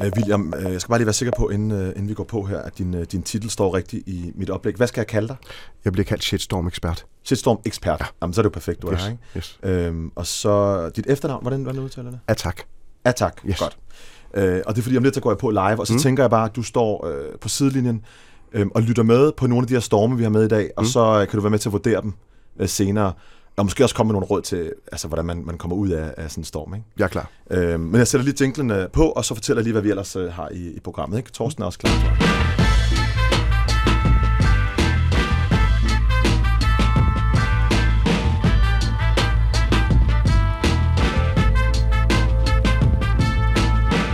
Uh, William, uh, jeg skal bare lige være sikker på, inden, uh, inden vi går på her, at din, uh, din titel står rigtigt i mit oplæg. Hvad skal jeg kalde dig? Jeg bliver kaldt shitstorm-ekspert. Shitstorm-ekspert. Ja. Jamen, så er det jo perfekt, du yes. er her, ikke? Yes. Øhm, og så dit efternavn, hvordan, hvordan udtaler det? Attack. Attack, Yes. godt. Øh, og det er fordi, om lidt så går jeg på live, og så mm. Mm. tænker jeg bare, at du står øh, på sidelinjen øh, og lytter med på nogle af de her storme, vi har med i dag, og Mm. så øh, kan du være med til at vurdere dem øh, senere. Og måske også komme med nogle råd til, altså, hvordan man, man kommer ud af, af sådan en storm. Ikke? Jeg er klar. Øh, men jeg sætter lige jinglen øh, på, og så fortæller jeg lige, hvad vi ellers øh, har i, i programmet. Ikke? Torsten er også klar. tror.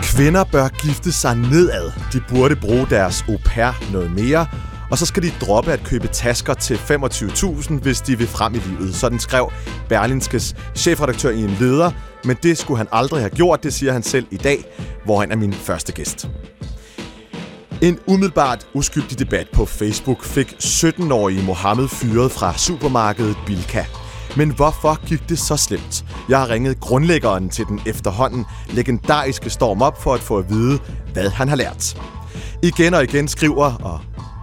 Kvinder bør gifte sig nedad. De burde bruge deres au pair noget mere. Og så skal de droppe at købe tasker til 25.000, hvis de vil frem i livet. Sådan skrev Berlinskes chefredaktør i en leder. Men det skulle han aldrig have gjort, det siger han selv i dag, hvor han er min første gæst. En umiddelbart uskyldig debat på Facebook fik 17-årige Mohammed fyret fra supermarkedet Bilka. Men hvorfor gik det så slemt? Jeg har ringet grundlæggeren til den efterhånden legendariske Storm op for at få at vide, hvad han har lært. Igen og igen skriver og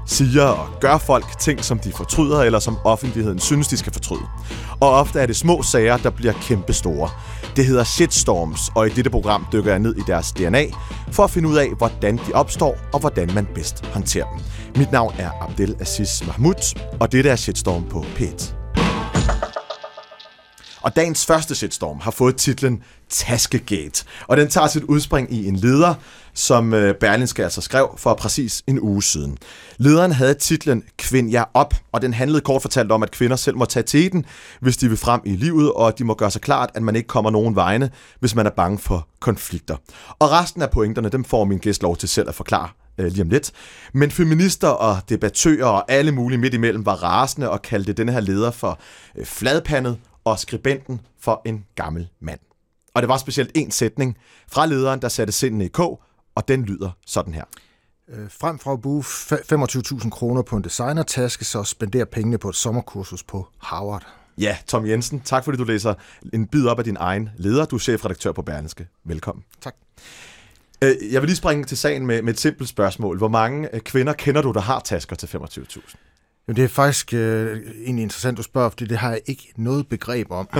siger og gør folk ting, som de fortryder, eller som offentligheden synes, de skal fortryde. Og ofte er det små sager, der bliver kæmpe store. Det hedder shitstorms, og i dette program dykker jeg ned i deres DNA, for at finde ud af, hvordan de opstår, og hvordan man bedst håndterer dem. Mit navn er Abdel Aziz Mahmoud, og dette er Shitstorm på P1. Og dagens første shitstorm har fået titlen Taskegate, og den tager sit udspring i en leder, som øh, Berlinske altså skrev for præcis en uge siden. Lederen havde titlen Kvind jer op, og den handlede kort fortalt om, at kvinder selv må tage teten, hvis de vil frem i livet, og at de må gøre sig klart, at man ikke kommer nogen vegne, hvis man er bange for konflikter. Og resten af pointerne, dem får min gæst lov til selv at forklare øh, lige om lidt. Men feminister og debattører og alle mulige midt imellem var rasende og kaldte denne her leder for øh, fladpandet og skribenten for en gammel mand. Og det var specielt en sætning fra lederen, der satte sindene i kog, og den lyder sådan her. Øh, Frem for at bruge fe- 25.000 kroner på en designertaske, så spendere pengene på et sommerkursus på Harvard. Ja, Tom Jensen, tak fordi du læser en bid op af din egen leder. Du er chefredaktør på Berlingske. Velkommen. Tak. Øh, Jeg vil lige springe til sagen med, med et simpelt spørgsmål. Hvor mange øh, kvinder kender du, der har tasker til 25.000? Jamen, det er faktisk øh, egentlig interessant, du spørger, fordi det har jeg ikke noget begreb om.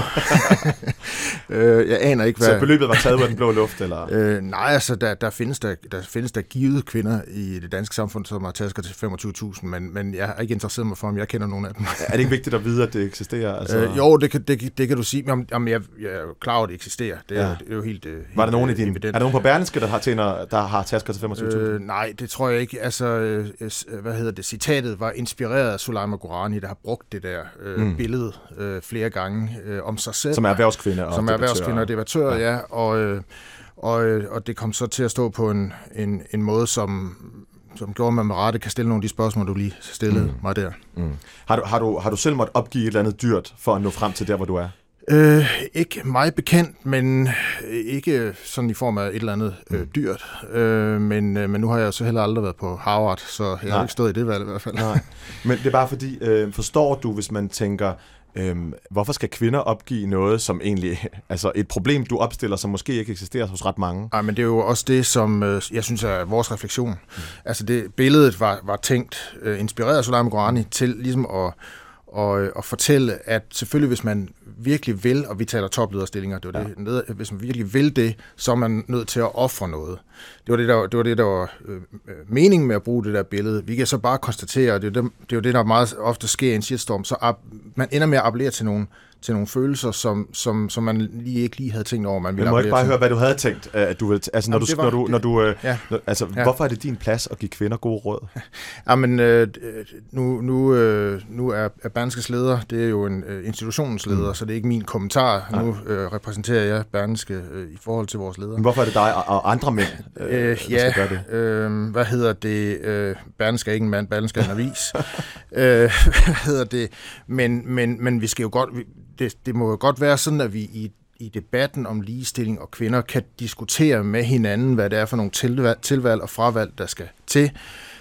øh, jeg aner ikke, hvad... Så beløbet var taget ud af den blå luft, eller? Øh, nej, altså, der, der, findes der, der findes der givet kvinder i det danske samfund, som har tasker til 25.000, men, men jeg har ikke interesseret mig for, om jeg kender nogen af dem. Er det ikke vigtigt at vide, at det eksisterer? Altså, Øh, jo, det kan, det, det kan du sige, men om- jamen, jeg, jeg er jo klar over, at det eksisterer. Det er, Ja. ja. det er jo helt, øh, var der helt, nogen i øh, din, evident. er der nogen på Berlingske, der har, tjener, der har tasker til 25.000? Øh, nej, det tror jeg ikke. Altså, øh, hvad hedder det? Citatet var inspireret af Sulaima Gorani, der har brugt det der øh, Mm. billede øh, flere gange øh, om sig selv. som er erhvervskvinde og som er debattør. erhvervskvinder og debattører, Ja. ja. og, øh, og, øh, og det kom så til at stå på en, en, en måde, som, som gjorde, at man med rette kan stille nogle af de spørgsmål, du lige stillede mm. mig der. Mm. Har, du, har, du, har du selv måttet opgive et eller andet dyrt for at nå frem til der, hvor du er? Øh, ikke meget bekendt, men ikke sådan i form af et eller andet øh, Mm. dyrt. Øh, men, øh, men nu har jeg så heller aldrig været på Harvard, så jeg Nej. har ikke stået i det valg i hvert fald. Nej. Men det er bare fordi, øh, forstår du, hvis man tænker, øh, hvorfor skal kvinder opgive noget, som egentlig, altså et problem, du opstiller, som måske ikke eksisterer hos ret mange? Ej, men det er jo også det, som øh, jeg synes er vores refleksion. Mm. Altså det billedet var, var tænkt, øh, inspireret af Soleimani Gorani, til ligesom at, og, at fortælle, at selvfølgelig hvis man virkelig vil, og vi taler toplederstillinger, det var det, ned, hvis man virkelig vil det, så er man nødt til at ofre noget. Det var det, der, det var, det, der var øh, øh, meningen med at bruge det der billede. Vi kan så bare konstatere, og det er jo det, det, er jo det der meget ofte sker i en shitstorm, så ab, man ender med at appellere til nogle, til nogle følelser, som, som, som man lige ikke lige havde tænkt over, man ville Men må jeg ikke bare appellere høre, hvad du havde tænkt, øh, at du vil, altså når Jamen, du, var- når du, når du, øh, Ja. når- altså Ja. hvorfor er det din plads at give kvinder gode råd? Jamen, øh, nu, nu, øh, nu er, er Berlingskes leder, det er jo en øh, institutionens leder, mm. så det er ikke min kommentar. Nej. Nu øh, repræsenterer jeg Berlingske øh, i forhold til vores leder. Men hvorfor er det dig og, og andre mænd, øh, Øh, der ja, skal gøre det? øh, hvad hedder det? Øh, Berlingske er ikke en mand, Berlingske er en avis. øh, hvad hedder det? Men, men, men vi skal jo godt, vi- det, det må jo godt være sådan, at vi i i debatten om ligestilling og kvinder kan diskutere med hinanden, hvad det er for nogle tilvalg, tilvalg og fravalg, der skal til.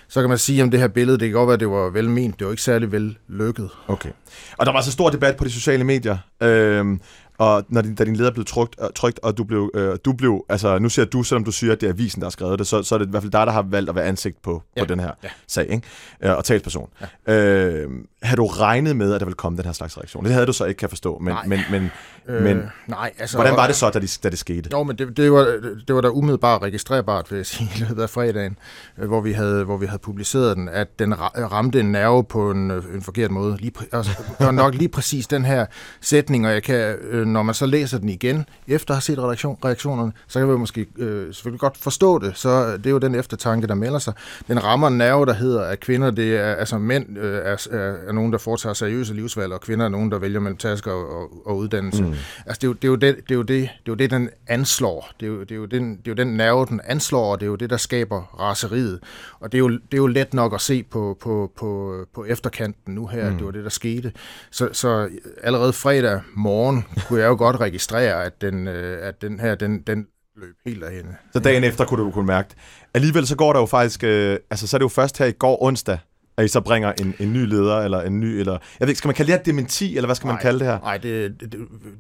Så kan man sige om det her billede, det kan godt være, at det var velment, det var ikke særlig vellykket. Okay. Og der var så stor debat på de sociale medier. øh, og når din, da din leder blev trykt, øh, trykt og du blev, øh, du blev, altså nu siger du, selvom du siger, at det er avisen, der har skrevet det, så, så er det i hvert fald dig, der har valgt at være ansigt på, ja. på den her ja. sag, ikke? Øh, og talsperson. Ja. Øh, har du regnet med, at der ville komme den her slags reaktion? Det havde du så ikke, kan forstå, men, nej. men, men, øh, men nej, altså, hvordan var det så, da, de, da det skete? Jo, men det, det, var, det var da umiddelbart registrerbart, vil jeg sige, i løbet af fredagen, øh, hvor vi havde, hvor vi havde publiceret den, at den ramte en nerve på en, en forkert måde. Lige, altså, det var nok lige præcis den her sætning, og jeg kan, øh, når man så læser den igen, efter at have set reaktion, reaktionerne, så kan vi måske øh, selvfølgelig godt forstå det. Så det er jo den eftertanke, der melder sig. Den rammer en nerve, der hedder, at kvinder, det er, altså mænd øh, er, er, er nogen, der foretager seriøse livsvalg, og kvinder er nogen, der vælger mellem tasker og, og, og uddannelse. Mm. Altså, det er, jo, det, er jo det, det, er jo det, det er jo det, den anslår. Det er, jo, det, er jo den, det er jo den nerve, den anslår, og det er jo det, der skaber raseriet. Og det er jo, det er jo let nok at se på, på, på, på efterkanten nu her, mm. det var det, der skete. Så, så allerede fredag morgen kunne jeg jo godt registrere, at den, øh, at den her, den, den løb helt derhen. Så dagen efter kunne du kunne mærke Alligevel så går der jo faktisk, øh, altså så er det jo først her i går onsdag, at I så bringer en, en ny leder, eller en ny, eller... Jeg ved ikke, skal man kalde det dementi, eller hvad skal nej, man kalde det her? Nej, det, det,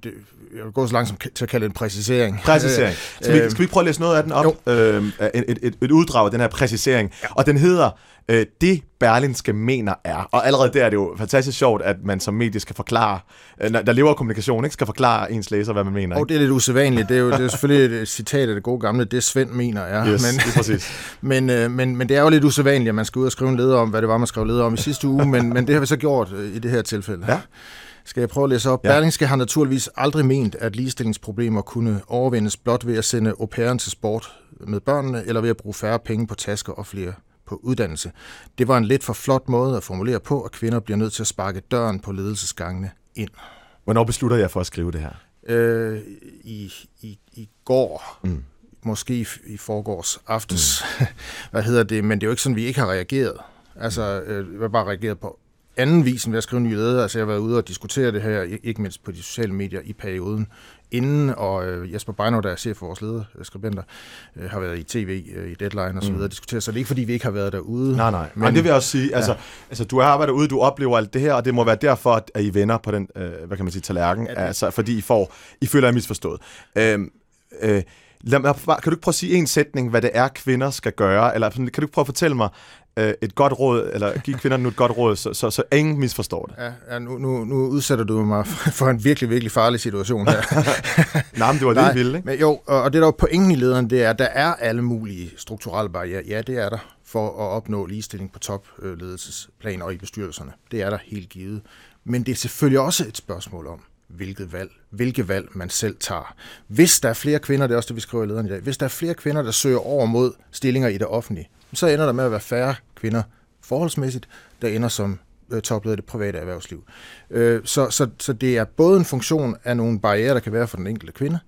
det, jeg vil gå så langt som til at kalde det en præcisering. Præcisering. Øh, skal, vi, skal vi prøve at læse noget af den op? Øh, et, et, et, et uddrag af den her præcisering. Ja. Og den hedder, øh, det Berlinske mener er. Og allerede der er det jo fantastisk sjovt, at man som medie skal forklare, øh, der lever kommunikation, ikke skal forklare ens læser, hvad man mener. Og det er lidt usædvanligt. Det er jo, det er selvfølgelig et citat af det gode gamle, det Svend mener er. Yes, men, præcis. men, øh, men, men det er jo lidt usædvanligt, at man skal ud og skrive en leder om, hvad det var, man skrev leder om i sidste uge, men, men det har vi så gjort øh, i det her tilfælde. Ja. Skal jeg prøve at læse op? Ja. Berlingske har naturligvis aldrig ment, at ligestillingsproblemer kunne overvindes blot ved at sende au pairen til sport med børnene, eller ved at bruge færre penge på tasker og flere på uddannelse. Det var en lidt for flot måde at formulere på, at kvinder bliver nødt til at sparke døren på ledelsesgangene ind. Hvornår beslutter jeg for at skrive det her? Øh, i, i, I går. Mm. Måske i, i forgårs aftes. Mm. Hvad hedder det? Men det er jo ikke sådan, vi ikke har reageret. Altså, øh, vi har bare reageret på anden vis end ved at skrive nye leder. Altså, jeg har været ude og diskutere det her, ikke mindst på de sociale medier i perioden inden, og øh, Jesper Beino, der er chef for vores lederskribenter, øh, har været i tv, øh, i Deadline og så mm. videre, mm. diskuteret, så det er ikke fordi, vi ikke har været derude. Nej, nej, men, men det vil jeg også sige, altså, ja. altså du har arbejdet ude, du oplever alt det her, og det må være derfor, at I vender på den, øh, hvad kan man sige, tallerken, ja, altså, fordi I får, I føler jer misforstået. Øh, øh, Lad mig, kan du ikke prøve at sige en sætning, hvad det er, kvinder skal gøre? Eller kan du ikke prøve at fortælle mig øh, et godt råd, eller give kvinderne nu et godt råd, så, så, så ingen misforstår det? Ja, ja nu, nu, nu udsætter du mig for en virkelig, virkelig farlig situation her. Nej, men det var det, du ville, ikke? Men jo, og det der er på ingen i lederen, det er, at der er alle mulige strukturelle barriere. Ja, det er der for at opnå ligestilling på topledelsesplan og i bestyrelserne. Det er der helt givet. Men det er selvfølgelig også et spørgsmål om, hvilket valg, hvilke valg man selv tager. Hvis der er flere kvinder, det er også det, vi skriver i lederen i dag, hvis der er flere kvinder, der søger over mod stillinger i det offentlige, så ender der med at være færre kvinder forholdsmæssigt, der ender som øh, topleder i det private erhvervsliv. Øh, så, så, så det er både en funktion af nogle barriere, der kan være for den enkelte kvinde,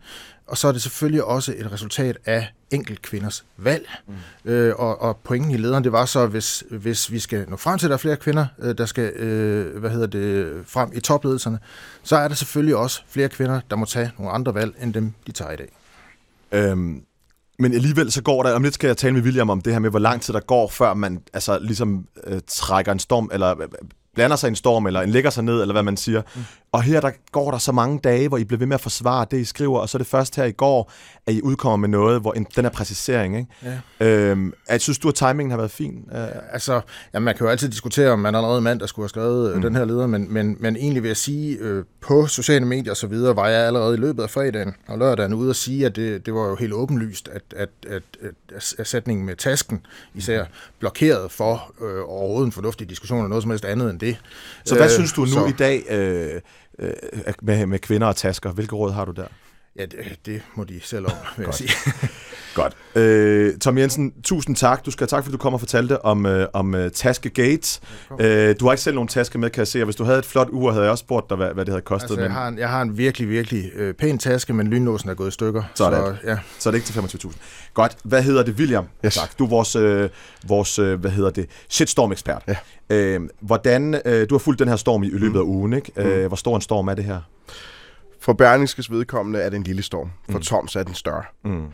og så er det selvfølgelig også et resultat af enkelt kvinders valg. Mm. Øh, og, og pointen i lederen, det var så, hvis, hvis vi skal nå frem til, at der er flere kvinder, der skal øh, hvad hedder det, frem i topledelserne, så er der selvfølgelig også flere kvinder, der må tage nogle andre valg, end dem, de tager i dag. Øhm, men alligevel så går der, om lidt skal jeg tale med William om det her med, hvor lang tid der går, før man altså ligesom øh, trækker en storm, eller øh, blander sig i en storm, eller en lægger sig ned, eller hvad man siger. Mm. Og her der går der så mange dage, hvor I bliver ved med at forsvare det, I skriver, og så er det først her i går, at I udkommer med noget, hvor en, den her præcisering, ikke? Ja. Øhm, jeg synes du, at timingen har været fin? Ja, altså, ja, man kan jo altid diskutere, om man allerede mand, der skulle have skrevet øh, mm. den her leder, men, men, men egentlig vil jeg sige, øh, på sociale medier og så videre, var jeg allerede i løbet af fredagen og lørdagen ude og sige, at det, det var jo helt åbenlyst, at, at, at, at, at sætningen med tasken især blokeret for øh, overhovedet en fornuftig diskussion og noget som helst andet end det. Så hvad øh, synes du nu så, i dag øh, øh, med, med kvinder og tasker? Hvilke råd har du der? Ja, det, det må de selv om, vil jeg sige. Godt. Øh, Tom Jensen, tusind tak. Du skal have tak, fordi du kom og fortalte om, øh, om uh, Taske Gates. Øh, du har ikke selv nogen taske med, kan jeg se. Og hvis du havde et flot ur, havde jeg også spurgt dig, hvad, hvad det havde kostet. Altså, men... jeg, har en, jeg har en virkelig, virkelig øh, pæn taske, men lynlåsen er gået i stykker. Så, så, ja. så er det ikke til 25.000. Godt. Hvad hedder det, William? Yes. Tak. Du er vores, øh, vores øh, hvad hedder det, shitstorm-ekspert. Ja. Øh, hvordan, øh, du har fulgt den her storm i løbet af mm. ugen, ikke? Øh, mm. hvor stor en storm er det her? For Berlingskes vedkommende er det en lille storm. For mm. Toms er den større. Mm.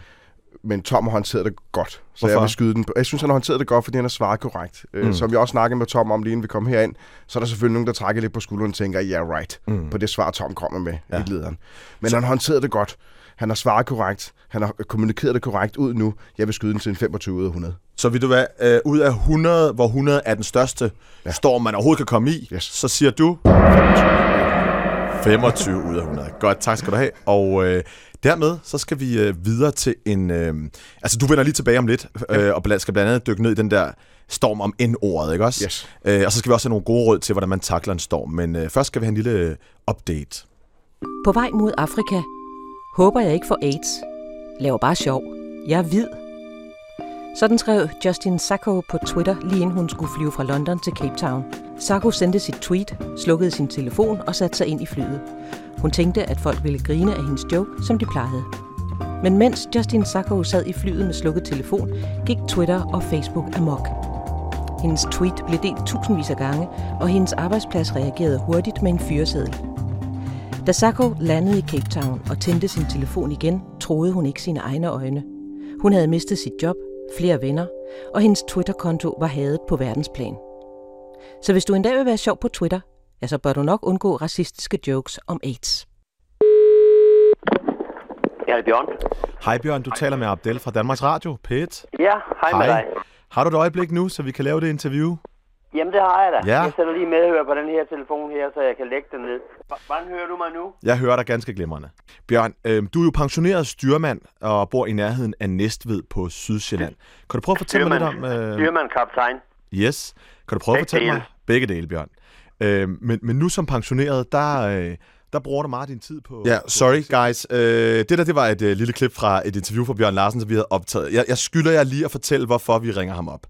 Men Tom har håndteret det godt. Så Hvorfor? jeg vil skyde den på. Jeg synes, han har håndteret det godt, fordi han har svaret korrekt. Mm. Som jeg også snakkede med Tom om lige inden vi kom herind, så er der selvfølgelig nogen, der trækker lidt på skulderen og tænker, ja, yeah, right, mm. på det svar, Tom kommer med ja. i lederen. Men så... han har håndteret det godt. Han har svaret korrekt. Han har kommunikeret det korrekt ud nu. Jeg vil skyde den til en 25 ud af 100. Så vil du være øh, ud af 100, hvor 100 er den største ja. storm, man overhovedet kan komme i, Yes. så siger du 25 ud af 100. Godt, tak skal du have. Og øh, dermed så skal vi øh, videre til en... Øh, altså, du vender lige tilbage om lidt, øh, og blandt, skal blandt andet dykke ned i den der storm om N-ordet, ikke også? Yes. Øh, og så skal vi også have nogle gode råd til, hvordan man takler en storm. Men øh, først skal vi have en lille øh, update. På vej mod Afrika. Håber jeg ikke får AIDS. Laver bare sjov. Jeg er hvid. Sådan skrev Justin Sacco på Twitter, lige inden hun skulle flyve fra London til Cape Town. Sacco sendte sit tweet, slukkede sin telefon og satte sig ind i flyet. Hun tænkte, at folk ville grine af hendes joke, som de plejede. Men mens Justin Sacco sad i flyet med slukket telefon, gik Twitter og Facebook amok. Hendes tweet blev delt tusindvis af gange, og hendes arbejdsplads reagerede hurtigt med en fyreseddel. Da Sacco landede i Cape Town og tændte sin telefon igen, troede hun ikke sine egne øjne. Hun havde mistet sit job, flere venner, og hendes Twitter-konto var hadet på verdensplan. Så hvis du en dag vil være sjov på Twitter, ja, så bør du nok undgå racistiske jokes om AIDS. Ja, det er Bjørn. Hej Bjørn, du taler med Abdel fra Danmarks Radio, P1. Ja, hej, med dig. Har du et øjeblik nu, så vi kan lave det interview? Jamen, det har jeg da. Ja. Jeg sætter lige medhør på den her telefon her, så jeg kan lægge den ned. Hvordan hører du mig nu? Jeg hører dig ganske glimrende. Bjørn, øh, du er jo pensioneret styrmand og bor i nærheden af Næstved på Sydsjælland. Kan du prøve at fortælle mig lidt om... Øh, Styrmand, kaptajn. yes. Kan du prøve at Begge fortælle dele. mig... Begge dele, Bjørn. Øh, men, men nu som pensioneret, der, øh, der bruger du meget din tid på... Ja, sorry guys. Øh, det der, det var et øh, lille klip fra et interview fra Bjørn Larsen, som vi havde optaget. Jeg, jeg skylder jer lige at fortælle, hvorfor vi ringer ham op.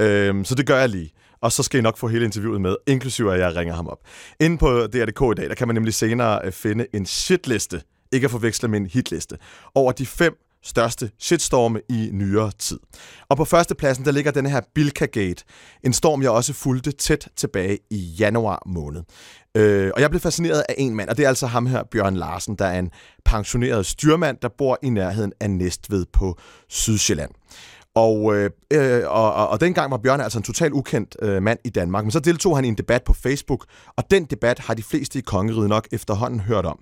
Øh, så det gør jeg lige. Og så skal I nok få hele interviewet med, inklusive at jeg ringer ham op. Inde på DRDK i dag, der kan man nemlig senere øh, finde en shitliste, ikke at forveksle med en hitliste, over de fem største shitstorme i nyere tid. Og på førstepladsen, der ligger den her Bilka-gate. En storm, jeg også fulgte tæt tilbage i januar måned. Øh, og jeg blev fascineret af en mand, og det er altså ham her, Bjørn Larsen, der er en pensioneret styrmand, der bor i nærheden af Næstved på Sydsjælland. Og, øh, øh, og, og, og dengang var Bjørn altså en total ukendt øh, mand i Danmark. Men så deltog han i en debat på Facebook, og den debat har de fleste i kongeriget nok efterhånden hørt om.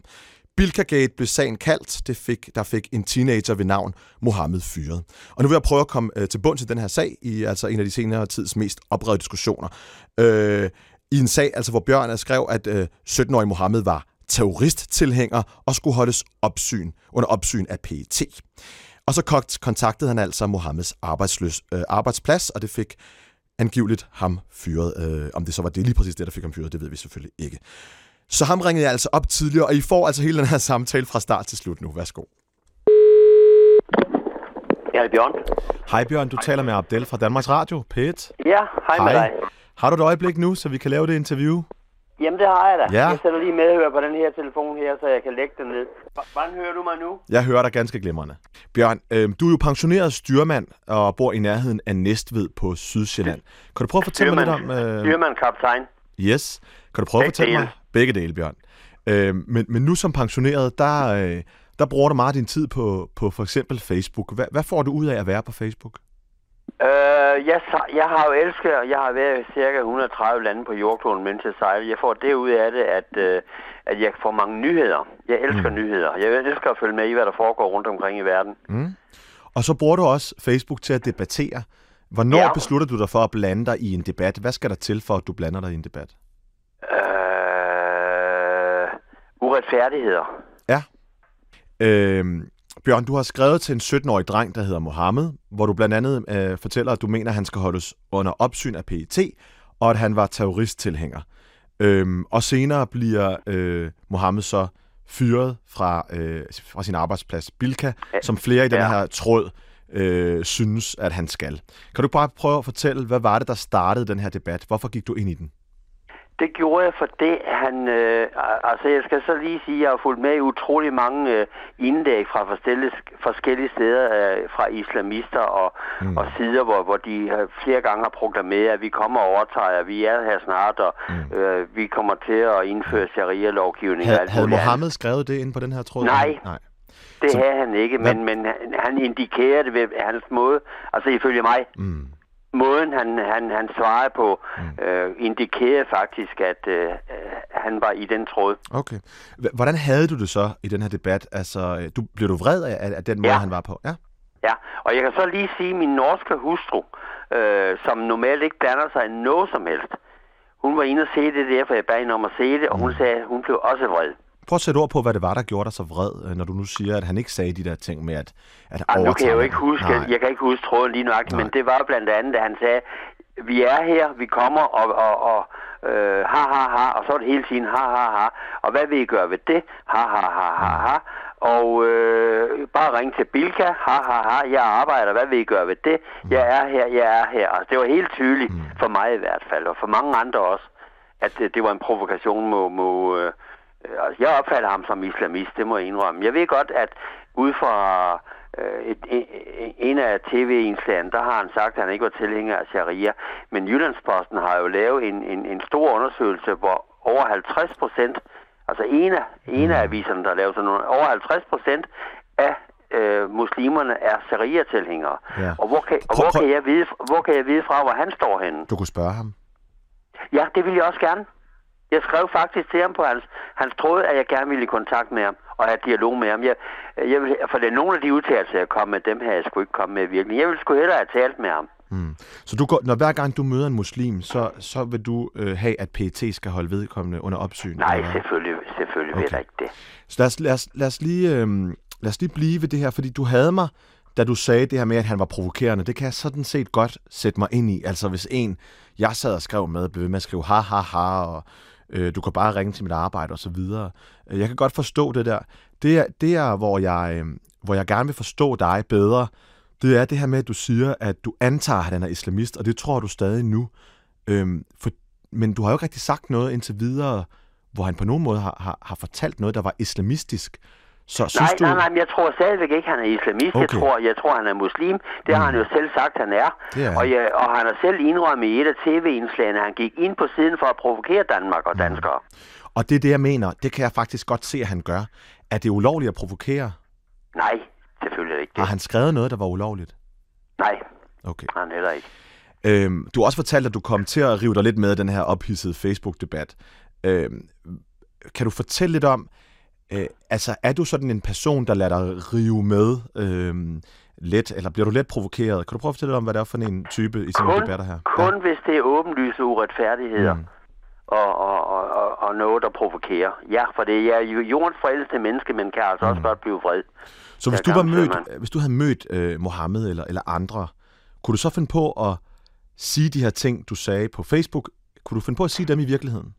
Bilkagate blev sagen kaldt. Det fik, der fik en teenager ved navn Mohammed fyret. Og nu vil jeg prøve at komme øh, til bund til den her sag i altså en af de senere tids mest oprørte diskussioner. Øh, I en sag, altså hvor Bjørn skrev, at øh, 17-årige Mohammed var terroristtilhænger og skulle holdes opsyn, under opsyn af PET. Og så kont- kontaktede han altså Mohammeds arbejdsløs, øh, arbejdsplads, og det fik angiveligt ham fyret. Øh, om det så var det lige præcis det, der fik ham fyret, det ved vi selvfølgelig ikke. Så ham ringede jeg altså op tidligere, og I får altså hele den her samtale fra start til slut nu. Værsgo. Ja, det er Bjørn. Hej Bjørn, du taler med Abdel fra Danmarks Radio, P1. Ja, hej, med dig. Har du et øjeblik nu, så vi kan lave det interview? Jamen, det har jeg da. Ja. Jeg sætter lige medhør på den her telefon her, så jeg kan lægge den ned. Hvordan hører du mig nu? Jeg hører dig ganske glimrende. Bjørn, øh, du er jo pensioneret styrmand og bor i nærheden af Næstved på Sydsjælland. Kan du prøve at fortælle mig lidt om... Øh, Styrmand, kaptajn. Yes. Kan du prøve at Begge fortælle mig... dele. Begge dele, Bjørn. Øh, men, men nu som pensioneret, der, øh, der bruger du meget din tid på, på for eksempel Facebook. Hvad, hvad får du ud af at være på Facebook? Øh, jeg, sa- jeg har jo elsket, og jeg har været i cirka 130 lande på jordkloden, mens jeg sejler. Jeg får det ud af det, at, øh, at jeg får mange nyheder. Jeg elsker mm. nyheder. Jeg elsker at følge med i, hvad der foregår rundt omkring i verden. Og så bruger du også Facebook til at debattere. Hvornår Ja. beslutter du dig for at blande dig i en debat? Hvad skal der til for, at du blander dig i en debat? Øh, uretfærdigheder. Ja. Øhm, Bjørn, du har skrevet til en 17-årig dreng, der hedder Mohammed, hvor du blandt andet øh, fortæller, at du mener, at han skal holdes under opsyn af PET, og at han var terroristtilhænger. Øhm, og senere bliver øh, Mohammed så fyret fra, øh, fra sin arbejdsplads Bilka, som flere i den her tråd øh, synes, at han skal. Kan du bare prøve at fortælle, hvad var det, der startede den her debat? Hvorfor gik du ind i den? Det gjorde jeg, for det han... Øh, altså, jeg skal så lige sige, at jeg har fulgt med i utrolig mange øh, indlæg fra forskellige, steder øh, fra islamister og, mm. og sider, hvor, hvor de øh, flere gange har proklameret, at vi kommer og overtager, vi er her snart, og mm. øh, vi kommer til at indføre sharia-lovgivning. Havde, havde. Mohammed skrevet det ind på den her tråd? Nej. Nej. Det så, havde han ikke, men, men han, indikerede det ved hans måde, altså ifølge mig, mm. Måden han, han, han svarede på, mm. øh, indikerede faktisk, at øh, han var i den tråd. Okay. Hvordan havde du det så i den her debat? Altså, du, blev du vred af, af den måde, ja. han var på? Ja. Ja, og jeg kan så lige sige, at min norske hustru, øh, som normalt ikke blander sig i noget som helst, hun var inde og se det der, for jeg bad hende om at se det, og hun mm. sagde, at hun blev også vred. Prøv at sætte ord på, hvad det var, der gjorde dig så vred, øh, når du nu siger, at han ikke sagde de der ting med at, at Ej, nu kan jeg jo ikke huske, Nej. jeg kan ikke huske tråden lige nok, men det var blandt andet, da han sagde, vi er her, vi kommer, og, og, og øh, ha, ha, ha, og så er det hele tiden ha, ha, ha, og hvad vil I gøre ved det? Ha, ha, ha, ha, ha, og øh, bare ring til Bilka, ha, ha, ha, jeg arbejder, hvad vil I gøre ved det? Jeg er her, jeg er her. Altså, det var helt tydeligt, mm. for mig i hvert fald, og for mange andre også, at det, det var en provokation mod... mod øh, altså, jeg opfatter ham som islamist, det må jeg indrømme. Jeg ved godt, at ud fra øh, et, en, af tv-indslagene, der har han sagt, at han ikke var tilhænger af sharia. Men Jyllandsposten har jo lavet en, en, en stor undersøgelse, hvor over 50 procent Altså en af, en af mm. aviserne, der laver sådan noget, over 50 procent af øh, muslimerne er sharia-tilhængere. Ja. Og, hvor kan, og hvor, kan jeg vide, hvor kan jeg vide fra, hvor han står henne? Du kunne spørge ham. Ja, det vil jeg også gerne. Jeg skrev faktisk til ham på hans, hans tråd, at jeg gerne ville i kontakt med ham og have dialog med ham. Jeg, jeg vil, for det er nogle af de udtalelser, jeg kom med, dem her jeg skulle ikke komme med virkelig. Jeg ville sgu hellere have talt med ham. Mm. Så du går, når hver gang du møder en muslim, så, så vil du øh, have, at PET skal holde vedkommende under opsyn? Nej, eller? selvfølgelig, selvfølgelig okay. vil jeg ikke det. Så lad os, lad, os, lad, os lige, øh, lad os lige blive ved det her, fordi du havde mig, da du sagde det her med, at han var provokerende. Det kan jeg sådan set godt sætte mig ind i. Altså hvis en, jeg sad og skrev med, blev ved med at skrive ha, ha, ha, og øh, du kan bare ringe til mit arbejde og så videre. Øh, jeg kan godt forstå det der. Det er, det er hvor, jeg, øh, hvor jeg gerne vil forstå dig bedre, det er det her med, at du siger, at du antager, at han er islamist, og det tror du stadig nu. Øhm, for, men du har jo ikke rigtig sagt noget indtil videre, hvor han på nogen måde har, har, har fortalt noget, der var islamistisk. Så, nej, synes du... nej, nej, men jeg tror stadigvæk ikke, han er islamist. Okay. Jeg, tror, jeg tror, han er muslim. Det mm. har han jo selv sagt, han er. er. Og, jeg, og han har selv indrømmet i et af tv-indslagene, han gik ind på siden for at provokere Danmark og mm. danskere. Mm. Og det er det, jeg mener. Det kan jeg faktisk godt se, at han gør. Er det ulovligt at provokere? Nej, selvfølgelig ikke det. Har han skrevet noget, der var ulovligt? Nej, okay. han heller ikke. Øhm, du har også fortalt, at du kom til at rive dig lidt med den her ophidsede Facebook-debat. Øhm, kan du fortælle lidt om, øh, altså er du sådan en person, der lader dig rive med øh, let, eller bliver du let provokeret? Kan du prøve at fortælle om, hvad det er for en type i sådan en debatter her? Kun ja. hvis det er åbenlyse uretfærdigheder. Mm. Og, og, og, og noget, der provokerer. Ja, for det er jo jordens forældste menneske, men kan altså mm. også godt blive vred. Så hvis du, var mødt, hvis du havde mødt øh, Mohammed eller, eller andre, kunne du så finde på at sige de her ting, du sagde på Facebook? Kunne du finde på at sige dem i virkeligheden?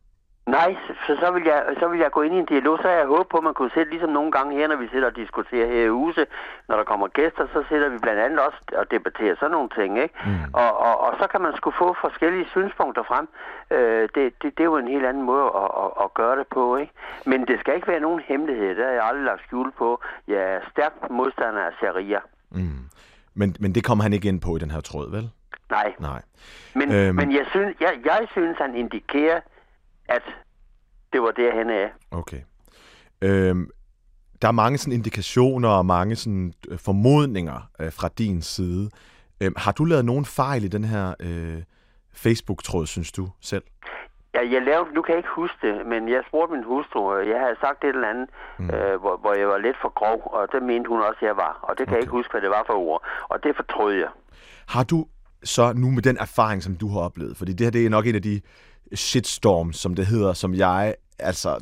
Nej, så, så, vil jeg, så vil jeg gå ind i en dialog. Så jeg håbet på, at man kunne sætte ligesom nogle gange her, når vi sidder og diskuterer her i huset. Når der kommer gæster, så sidder vi blandt andet også og debatterer sådan nogle ting. Ikke? Mm. Og, og, og så kan man skulle få forskellige synspunkter frem. Øh, det, det, det er jo en helt anden måde at, at, at gøre det på. Ikke? Men det skal ikke være nogen hemmelighed. Det har jeg aldrig lagt skjul på. Jeg er stærkt modstander af sharia. Mm. Men, men det kommer han ikke ind på i den her tråd, vel? Nej. Nej. Men, øhm. men jeg, synes, jeg, jeg synes, han indikerer, at det var det, han er. Okay. Øhm, der er mange sådan indikationer og mange sådan øh, formodninger øh, fra din side. Øhm, har du lavet nogen fejl i den her øh, Facebook-tråd, synes du selv? Ja, jeg lavede, nu kan jeg ikke huske det, men jeg spurgte min hustru, jeg havde sagt et eller andet, mm. øh, hvor, hvor jeg var lidt for grov, og det mente hun også, jeg var. Og det kan okay. jeg ikke huske, hvad det var for ord. Og det fortrød jeg. Har du så nu med den erfaring, som du har oplevet, fordi det her det er nok en af de shitstorm, som det hedder, som jeg altså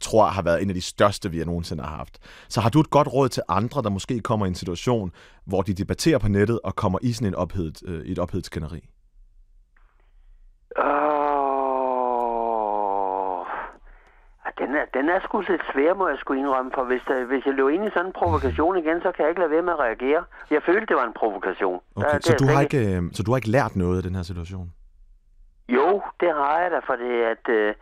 tror har været en af de største, vi nogensinde har haft. Så har du et godt råd til andre, der måske kommer i en situation, hvor de debatterer på nettet og kommer i sådan en ophedet, øh, et ophedet skænderi? Uh, den, er, den er sgu lidt svær, må jeg sgu indrømme, for hvis, der, hvis jeg løber ind i sådan en provokation igen, så kan jeg ikke lade være med at reagere. Jeg følte, det var en provokation. Okay, der, så, du har ikke, øh, så du har ikke lært noget af den her situation? Jo, det har jeg da, fordi at... Øh,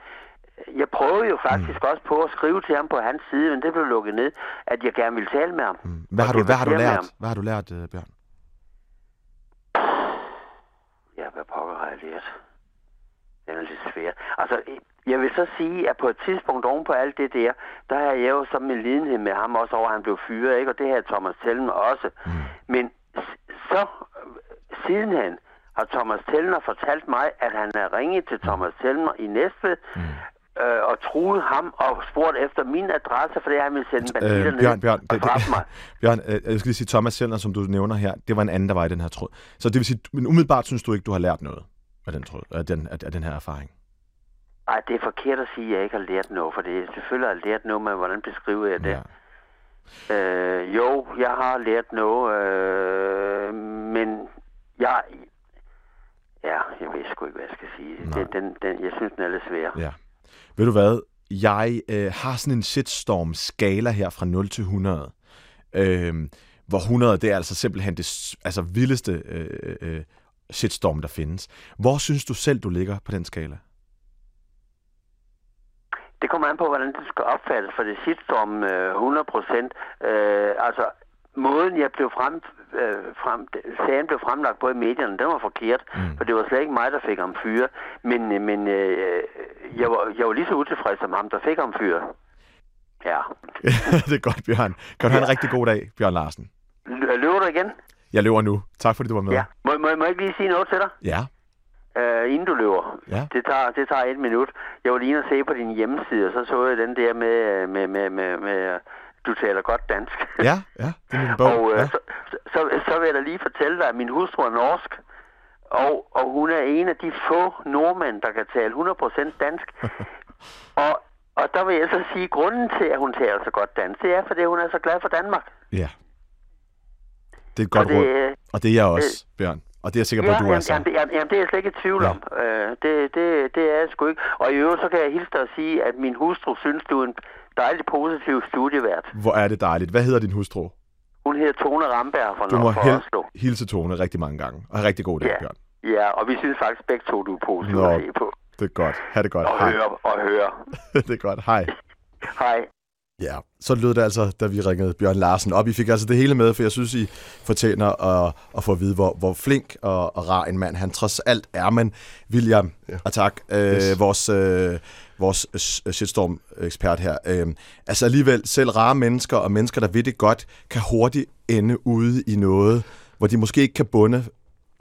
jeg prøvede jo faktisk mm. også på at skrive til ham på hans side, men det blev lukket ned, at jeg gerne ville tale med ham. Mm. Hvad, har du, hvad har du lært? Hvad har du lært, uh, Bjørn? Ja, hvad pokker har jeg lært? Den er lidt svær. Altså, jeg vil så sige, at på et tidspunkt oven på alt det der, der har jeg jo som en lidenhed med ham også over, at han blev fyret, ikke? Og det her Thomas Tellen også. Mm. Men så sidenhen har Thomas Tellner fortalt mig, at han er ringet til Thomas Tellner i Næstved, mm øh, og truet ham og spurgt efter min adresse, for det er, han ville sende banditter øh, Bjørn, Bjørn, og det, mig. Bjørn, øh, jeg skal lige sige, Thomas Sellner, som du nævner her, det var en anden, der var i den her tråd. Så det vil sige, men umiddelbart synes du ikke, du har lært noget af den, tråd, af den, af, af den her erfaring? Nej, det er forkert at sige, at jeg ikke har lært noget, for det er selvfølgelig har lært noget, men hvordan beskriver jeg det? Ja. Øh, jo, jeg har lært noget, øh, men jeg, ja, jeg ved sgu ikke, hvad jeg skal sige. Den, den, den, jeg synes, den er lidt svær. Ja. Ved du hvad? Jeg øh, har sådan en shitstorm-skala her fra 0 til 100. Øh, hvor 100, det er altså simpelthen det altså, vildeste øh, øh, shitstorm, der findes. Hvor synes du selv, du ligger på den skala? Det kommer an på, hvordan det skal opfattes, for det shitstorm øh, 100 procent. Øh, altså, måden jeg blev frem, øh, frem sagen blev fremlagt på i medierne, den var forkert, mm. for det var slet ikke mig, der fik ham fyre. Men, øh, men øh, jeg, var, jeg var lige så utilfreds som ham, der fik ham fyre. Ja. det er godt, Bjørn. Kan du have en rigtig god dag, Bjørn Larsen? Løber du igen? Jeg løber nu. Tak fordi du var med. Ja. Må, må, må jeg ikke lige sige noget til dig? Ja. Uh, inden du løber. Ja. Det tager, det tager et minut. Jeg var lige at se på din hjemmeside, og så så jeg den der med, med, med, med, med du taler godt dansk. Ja, ja, det er min bog. og uh, ja. så, så, så vil jeg da lige fortælle dig, at min hustru er norsk, og, og hun er en af de få nordmænd, der kan tale 100% dansk. og, og der vil jeg så sige, at grunden til, at hun taler så godt dansk, det er, fordi hun er så glad for Danmark. Ja. Det er et godt det, råd. Og det er jeg også, øh, Bjørn. Og det er jeg sikker på, ja, at du jamen, er så. Jamen, jamen, det er jeg slet ikke i tvivl Ja. om. Øh, det, det, det er jeg sgu ikke. Og i øvrigt, så kan jeg hilse dig at sige, at min hustru synes, du er en dejlig positiv studievært. Hvor er det dejligt. Hvad hedder din hustru? Hun hedder Tone Ramberg fra Du må Nord for hel- Oslo. hilse Tone rigtig mange gange. Og have rigtig god dag, Ja. Bjørn. Ja, og vi synes faktisk begge to, du er positiv Nå. at se på. Det er godt. Ha' det godt. Og Hej. høre, og høre. det er godt. Hej. Hej. Ja, så lød det altså, da vi ringede Bjørn Larsen op. I fik altså det hele med, for jeg synes, I fortjener at, at få at vide, hvor, hvor flink og, og rar en mand han trods alt er. Men William, ja. og tak, øh, Yes. vores, øh, vores øh, shitstorm-ekspert her. Øh, altså alligevel, selv rare mennesker og mennesker, der ved det godt, kan hurtigt ende ude i noget, hvor de måske ikke kan bunde,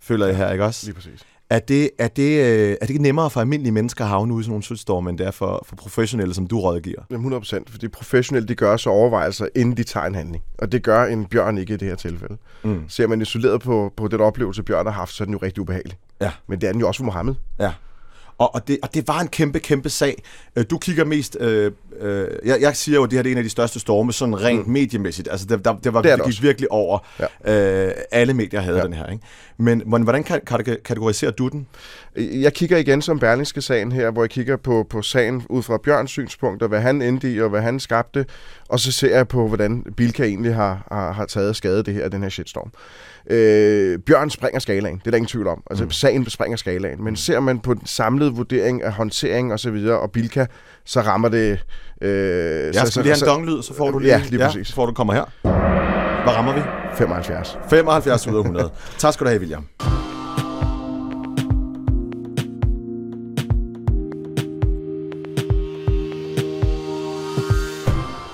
føler jeg her, ikke også? Lige præcis. Er det, er, det, øh, er det ikke nemmere for almindelige mennesker at havne ude i sådan nogle shitstorm, end det er for, for professionelle, som du rådgiver? Jamen 100 procent, fordi professionelle, de gør så overvejelser, inden de tager en handling. Og det gør en bjørn ikke i det her tilfælde. Mm. Ser man isoleret på, på den oplevelse, bjørn har haft, så er den jo rigtig ubehagelig. Ja. Men det er den jo også for Mohammed. Ja. Og, og, det, og det var en kæmpe, kæmpe sag. Øh, Du kigger mest... Øh, øh, jeg, jeg siger jo, at det her det er en af de største storme, sådan rent mm. mediemæssigt. Altså, det, der, det, var, Det det, gik også. virkelig over. Ja. Øh, alle medier havde ja. Den her. Ikke? Men hvordan, kategoriserer du den? Jeg kigger igen som Berlingske sagen her, hvor jeg kigger på, på sagen ud fra Bjørns synspunkt, og hvad han endte i, og hvad han skabte, og så ser jeg på, hvordan Bilka egentlig har, har, har taget skade det her, den her shitstorm. Øh, Bjørn springer skalaen, det er der ingen tvivl om. Altså, mm. sagen springer skalaen. Men ser man på den samlede vurdering af håndtering og så videre, og Bilka, så rammer det... Øh, Jeg skal lige have en donglyd, så får du lige... Ja, lige præcis. så får du kommer her. Hvad rammer vi? 75. 75 ud af 100. tak skal du have, William.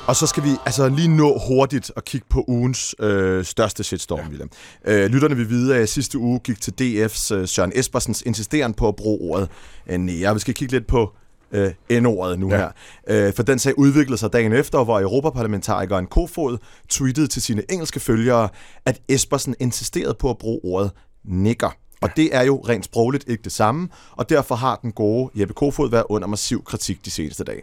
Og så skal vi altså lige nå hurtigt at kigge på ugens øh, største shitstorm, ja. William. Øh, lytterne vil vide, at jeg sidste uge gik til DF's øh, Søren Espersens insisteren på at bruge ordet øh, nære. Vi skal kigge lidt på øh, N-ordet nu ja. Her. Øh, for den sag udviklede sig dagen efter, hvor Europaparlamentarikeren Kofod tweetede til sine engelske følgere, at Espersen insisterede på at bruge ordet nigger. Og det er jo rent sprogligt ikke det samme, og derfor har den gode Jeppe Kofod været under massiv kritik de seneste dage.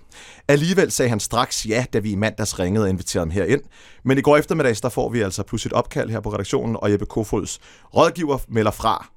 Alligevel sagde han straks ja, da vi i mandags ringede og inviterede ham herind. Men i går eftermiddags, der får vi altså pludselig et opkald her på redaktionen, og Jeppe Kofods rådgiver melder fra.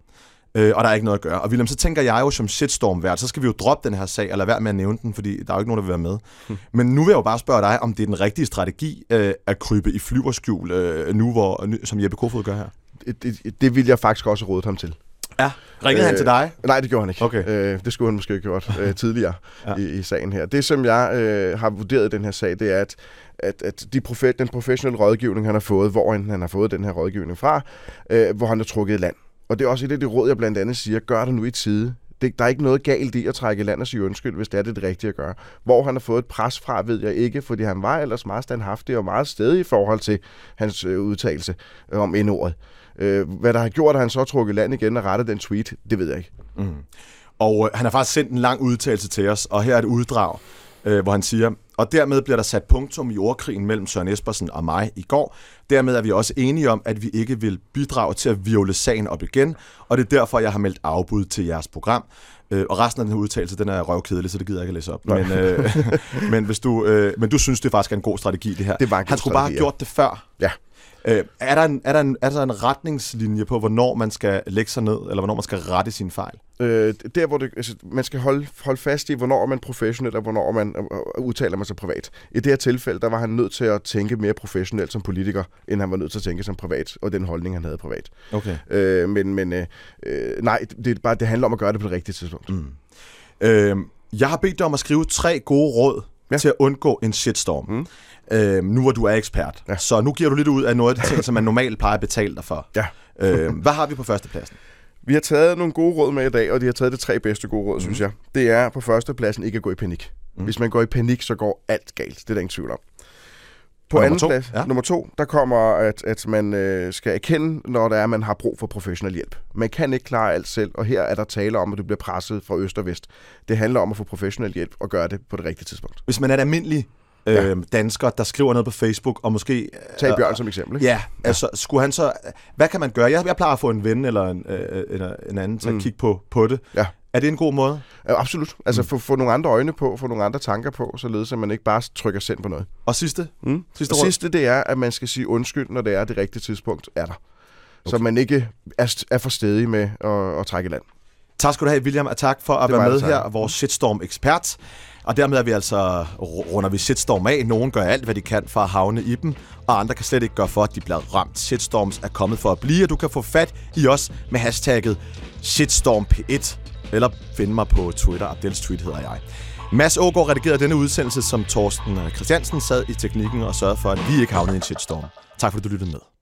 Øh, og der er ikke noget at gøre. Og William, så tænker jeg jo som shitstorm-vært, så skal vi jo droppe den her sag, eller lade være med at nævne den, fordi der er jo ikke nogen, der vil være med. Hmm. Men nu vil jeg jo bare spørge dig, om det er den rigtige strategi øh, at krybe i flyverskjul, øh, nu hvor, nu, som Jeppe Kofod gør her. Det, det, det vil jeg faktisk også rådet ham til. Ja. Ringede øh, han til dig? Nej, det gjorde han ikke. Okay. Øh, det skulle han måske have gjort øh, tidligere Ja. i, i sagen her. Det, som jeg øh, har vurderet i den her sag, det er, at, at, at de profe- den professionelle rådgivning, han har fået, hvor han, han har fået den her rådgivning fra, øh, hvor han er trukket i land. Og det er også et af de råd, jeg blandt andet siger, gør det nu i tide det, der er ikke noget galt i at trække land og sige undskyld, hvis det er det, det rigtige at gøre. Hvor han har fået et pres fra, ved jeg ikke, fordi han var ellers meget standhaftig og meget stedig i forhold til hans øh, udtalelse øh, om indordet. Øh, hvad der har gjort, at han så trukket land igen og rettet den tweet, det ved jeg ikke. Mm. Og øh, han har faktisk sendt en lang udtalelse til os, og her er et uddrag, øh, hvor han siger, og dermed bliver der sat punktum i ordkrigen mellem Søren Espersen og mig i går. Dermed er vi også enige om, at vi ikke vil bidrage til at viole sagen op igen, og det er derfor, jeg har meldt afbud til jeres program. Øh, og resten af den her udtalelse, den er røvkedelig, så det gider jeg ikke at læse op. Men, øh, men, hvis du, øh, men du synes, det faktisk er en god strategi, det her. Det var Han skulle bare have gjort det før. Ja. Øh, er, der en, er, der en, er der en retningslinje på, hvornår man skal lægge sig ned, eller hvornår man skal rette sin fejl? Øh, der, hvor det, altså, man skal holde, holde fast i, hvornår man professionel, og hvornår man øh, udtaler man sig privat. I det her tilfælde, der var han nødt til at tænke mere professionelt som politiker, end han var nødt til at tænke som privat, og den holdning, han havde privat. Okay. Øh, men men øh, nej, det, er bare, det handler om at gøre det på det rigtige tidspunkt. Mm. Øh, jeg har bedt dig om at skrive tre gode råd ja. til at undgå en shitstorm. Mm. Øh, nu hvor du er ekspert. Ja. Så nu giver du lidt ud af noget af de ting, som man normalt plejer at betale dig for. Ja. øh, hvad har vi på førstepladsen? Vi har taget nogle gode råd med i dag, og de har taget de tre bedste gode råd, mm. synes jeg. Det er på førstepladsen ikke at gå i panik. Mm. Hvis man går i panik, så går alt galt. Det er der ingen tvivl om. På anden to, plads, ja. nummer to, der kommer, at, at man øh, skal erkende, når der er, man har brug for professionel hjælp. Man kan ikke klare alt selv, og her er der tale om, at du bliver presset fra øst og vest. Det handler om at få professionel hjælp og gøre det på det rigtige tidspunkt. Hvis man er et almindelig ja. øh, dansker, der skriver noget på Facebook, og måske... Tag Bjørn som eksempel. Ja, altså skulle han så... Hvad kan man gøre? Jeg, jeg plejer at få en ven eller en, øh, eller en anden til mm. at kigge på, på det. Ja. Er det en god måde? Ja, absolut. Altså mm. få, få nogle andre øjne på, få nogle andre tanker på, således at man ikke bare trykker send på noget. Og sidste? Mm. Sidste, og sidste, det er, at man skal sige undskyld, når det er det rigtige tidspunkt er der. Okay. Så man ikke er, er for stedig med at, at trække land. Tak skal du have, William, og tak for at det være med her, vores shitstorm-ekspert. Og dermed er vi altså, runder vi shitstorm af. Nogen gør alt, hvad de kan for at havne i dem, og andre kan slet ikke gøre for, at de bliver ramt. Shitstorms er kommet for at blive, og du kan få fat i os med hashtagget shitstormp1, eller finde mig på Twitter. Abdels tweet hedder jeg. Mads Ågaard redigerede denne udsendelse, som Torsten Christiansen sad i teknikken og sørgede for, at vi ikke havnede i en shitstorm. Tak fordi du lyttede med.